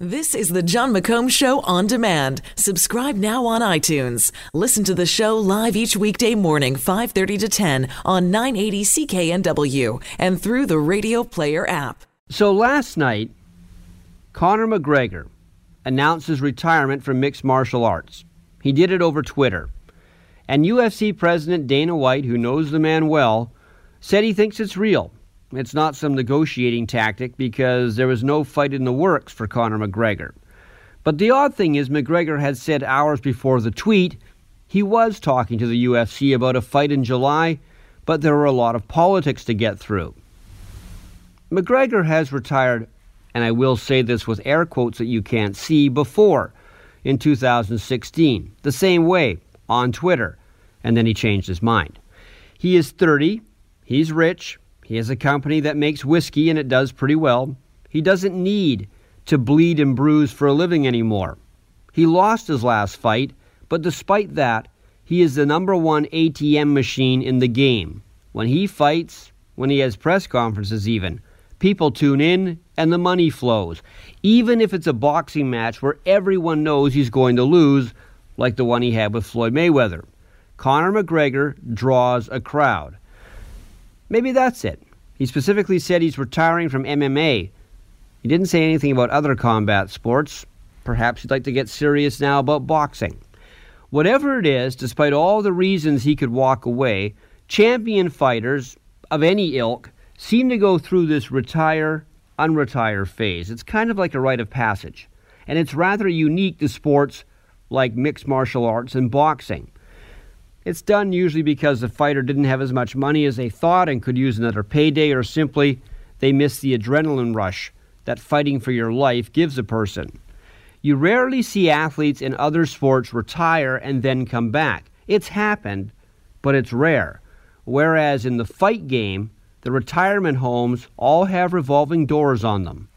This is the Jon McComb Show on demand. Subscribe now on iTunes. Listen to the show live each weekday morning, 5:30 to 10 on 980 CKNW and through the Radio Player app. So last night, Conor McGregor announced his retirement from mixed martial arts. He did it over Twitter. And UFC President Dana White, who knows the man well, said he thinks it's real. It's not some negotiating tactic because there was no fight in the works for Conor McGregor. But the odd thing is, McGregor had said hours before the tweet he was talking to the UFC about a fight in July, but there were a lot of politics to get through. McGregor has retired, and I will say this with air quotes that you can't see, before in 2016, the same way on Twitter, and then he changed his mind. He is 30, he's rich, he has a company that makes whiskey and it does pretty well. He doesn't need to bleed and bruise for a living anymore. He lost his last fight, but despite that, he is the number one ATM machine in the game. When he fights, when he has press conferences, even, people tune in and the money flows. Even if it's a boxing match where everyone knows he's going to lose, like the one he had with Floyd Mayweather. Conor McGregor draws a crowd. Maybe that's it. He specifically said he's retiring from MMA. He didn't say anything about other combat sports. Perhaps he'd like to get serious now about boxing. Whatever it is, despite all the reasons he could walk away, champion fighters of any ilk seem to go through this retire, unretire phase. It's kind of like a rite of passage. And it's rather unique to sports like mixed martial arts and boxing. It's done usually because the fighter didn't have as much money as they thought and could use another payday, or simply they missed the adrenaline rush that fighting for your life gives a person. You rarely see athletes in other sports retire and then come back. It's happened, but it's rare. Whereas in the fight game, the retirement homes all have revolving doors on them.